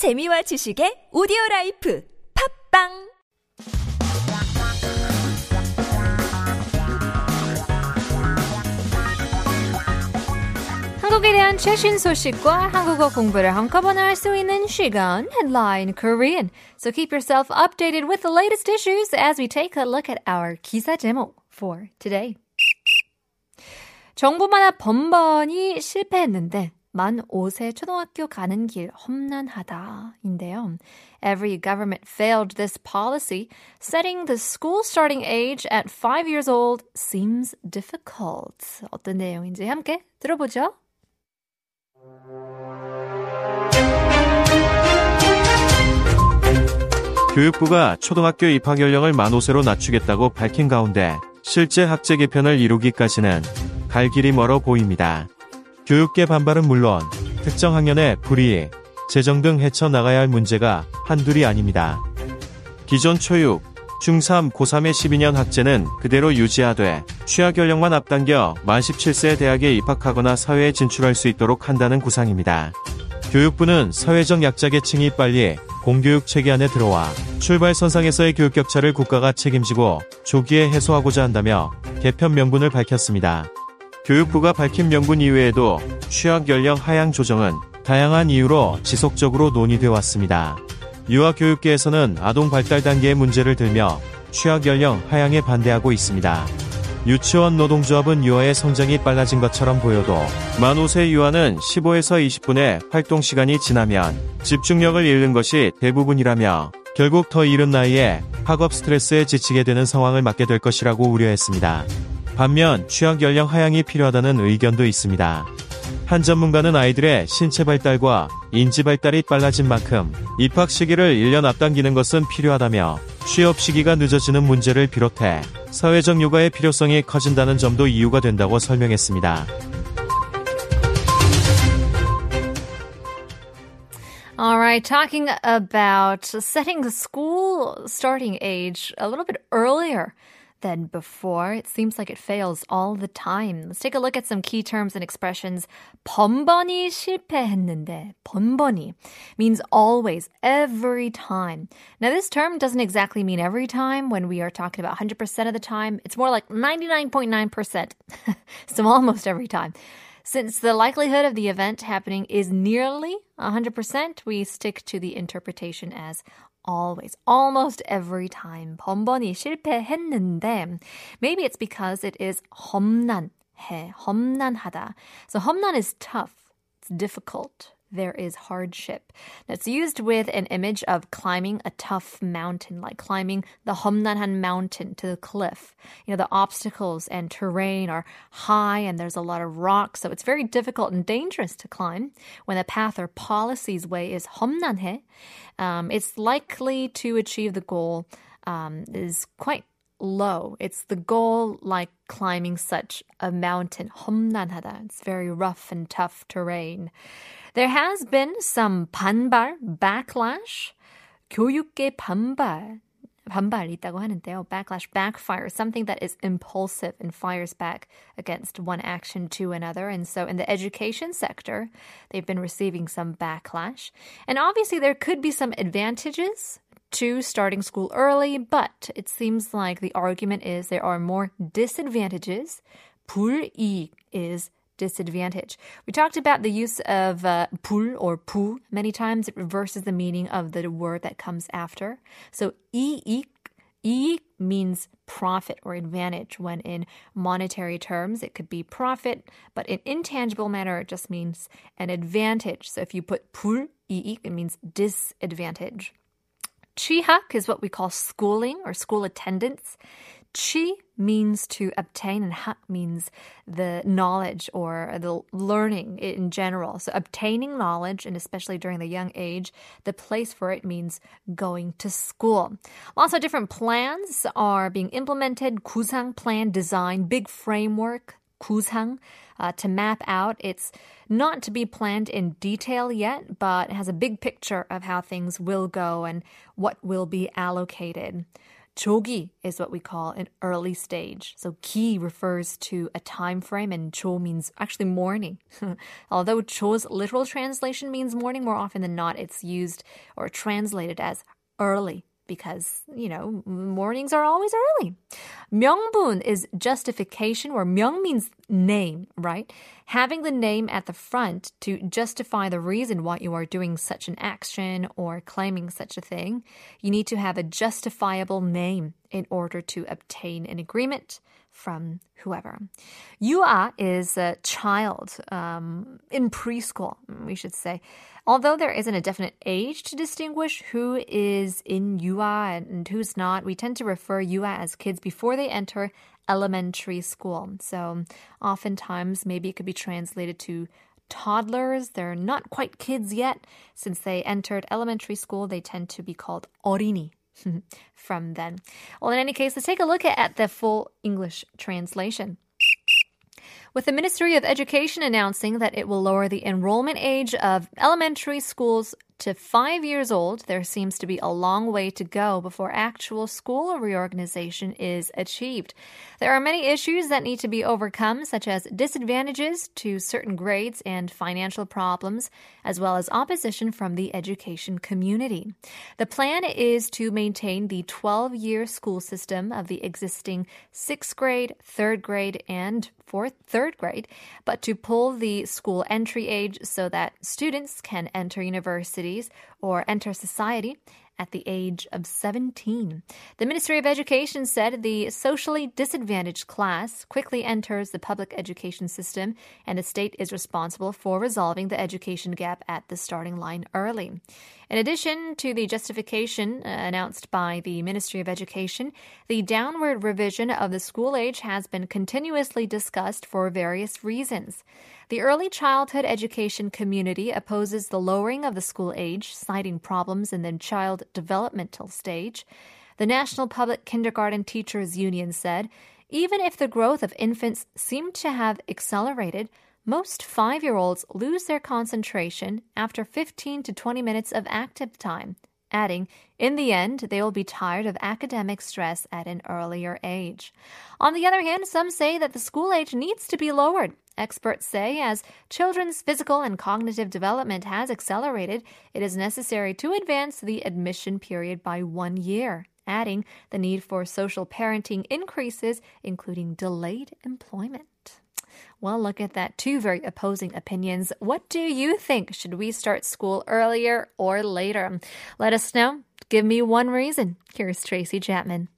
재미와 지식의 오디오 라이프 팝빵 한국에 대한 최신 소식과 한국어 공부를 한꺼번에 할 수 있는 시간 Headline Korean. So keep yourself updated with the latest issues as we take a look at our 기사 제목 for today. 정부마다 번번이 실패했는데 만 5세 초등학교 가는 길 험난하다인데요. Every government failed this policy. Setting the school starting age at 5 years old seems difficult. 어떤 내용인지 함께 들어보죠. 교육부가 초등학교 입학 연령을 만 5세로 낮추겠다고 밝힌 가운데 실제 학제 개편을 이루기까지는 갈 길이 멀어 보입니다. 교육계 반발은 물론 특정 학년의 불이익, 재정 등 헤쳐나가야 할 문제가 한둘이 아닙니다. 기존 초육, 중3, 고3의 12년 학제는 그대로 유지하되 취학 연령만 앞당겨 만 17세 대학에 입학하거나 사회에 진출할 수 있도록 한다는 구상입니다. 교육부는 사회적 약자 계층이 빨리 공교육 체계 안에 들어와 출발선상에서의 교육 격차를 국가가 책임지고 조기에 해소하고자 한다며 개편 명분을 밝혔습니다. 교육부가 밝힌 명분 이외에도 취학 연령 하향 조정은 다양한 이유로 지속적으로 논의돼 왔습니다. 유아교육계에서는 아동 발달 단계의 문제를 들며 취학 연령 하향에 반대하고 있습니다. 유치원 노동조합은 유아의 성장이 빨라진 것처럼 보여도 만 5세 유아는 15에서 20분의 활동 시간이 지나면 집중력을 잃는 것이 대부분이라며 결국 더 이른 나이에 학업 스트레스에 지치게 되는 상황을 맞게 될 것이라고 우려했습니다. 반면 취학 연령 하향이 필요하다는 의견도 있습니다. 한 전문가는 아이들의 신체 발달과 인지 발달이 빨라진 만큼 입학 시기를 1년 앞당기는 것은 필요하다며 취업 시기가 늦어지는 문제를 비롯해 사회적 육아의 필요성이 커진다는 점도 이유가 된다고 설명했습니다. All right, talking about setting the school starting age a little bit earlier than before. It seems like it fails all the time. Let's take a look at some key terms and expressions. 번번이 실패했는데, 번번이 means always, every time. Now, this term doesn't exactly mean every time when we are talking about 100% of the time. It's more like 99.9%. so almost every time. Since the likelihood of the event happening is nearly 100%, we stick to the interpretation as always, almost every time. 번번이 실패했는데, maybe it's because it is 험난해, 험난하다. So 험난 is tough, it's difficult. There is hardship. It's used with an image of climbing a tough mountain, like climbing the 험난한 mountain to the cliff. You know, the obstacles and terrain are high and there's a lot of rocks, so it's very difficult and dangerous to climb. When the path or policy's way is 험난해, um, it's likely to achieve the goal um, is quite low. It's the goal like climbing such a mountain. 험난하다. It's very rough and tough terrain. There has been some 반발, backlash, 교육계 반발, 반발이 있다고 하는데요. Backlash, backfire, something that is impulsive and fires back against one action to another. And so in the education sector, they've been receiving some backlash. And obviously there could be some advantages to starting school early, but it seems like the argument is there are more disadvantages. 불이익 is disadvantage. We talked about the use of uh, 불 or 부 many times. It reverses the meaning of the word that comes after. So 이익, 이익 means profit or advantage when in monetary terms it could be profit, but in intangible manner it just means an advantage. So if you put 불, 이익, it means disadvantage. 취학 is what we call schooling or school attendance. chi means to obtain and hak means the knowledge or the learning in general. So obtaining knowledge and especially during the young age, the place for it means going to school. Lots of different plans are being implemented. Kusang plan design, big framework, Kuzhang uh, to map out. It's not to be planned in detail yet, but has a big picture of how things will go and what will be allocated. 조기 is what we call an early stage. So 기 refers to a time frame and 조 means actually morning. Although 조's literal translation means morning, more often than not it's used or translated as early because, you know, mornings are always early. 명분 is justification, where 명 means name, right? Having the name at the front to justify the reason why you are doing such an action or claiming such a thing. You need to have a justifiable name in order to obtain an agreement from whoever. 유아 is a child um, in preschool, we should say. Although there isn't a definite age to distinguish who is in 유아 and who's not, we tend to refer 유아 as kids before they enter elementary school. So oftentimes, maybe it could be translated to toddlers. They're not quite kids yet. Since they entered elementary school, they tend to be called 어린이 from then. Well, in any case, let's take a look at the full English translation. With the Ministry of Education announcing that it will lower the enrollment age of elementary schools to five years old, there seems to be a long way to go before actual school reorganization is achieved. There are many issues that need to be overcome, such as disadvantages to certain grades and financial problems, as well as opposition from the education community. The plan is to maintain the 12 year school system of the existing sixth grade, third grade, and fourth, third grade, but to pull the school entry age so that students can enter universities or enter society at the age of 17. The Ministry of Education said the socially disadvantaged class quickly enters the public education system, and the state is responsible for resolving the education gap at the starting line early. In addition to the justification uh, announced by the Ministry of Education, the downward revision of the school age has been continuously discussed for various reasons. The early childhood education community opposes the lowering of the school age, citing problems in the child developmental stage. The National Public Kindergarten Teachers Union said even if the growth of infants seemed to have accelerated, most five year olds lose their concentration after 15 to 20 minutes of active time, adding, in the end, they will be tired of academic stress at an earlier age. On the other hand, some say that the school age needs to be lowered. Experts say as children's physical and cognitive development has accelerated, it is necessary to advance the admission period by one year adding the need for social parenting increases, including delayed employment. Well, look at that. Two very opposing opinions. What do you think? Should we start school earlier or later? Let us know. Give me one reason. Here's Tracy Chapman.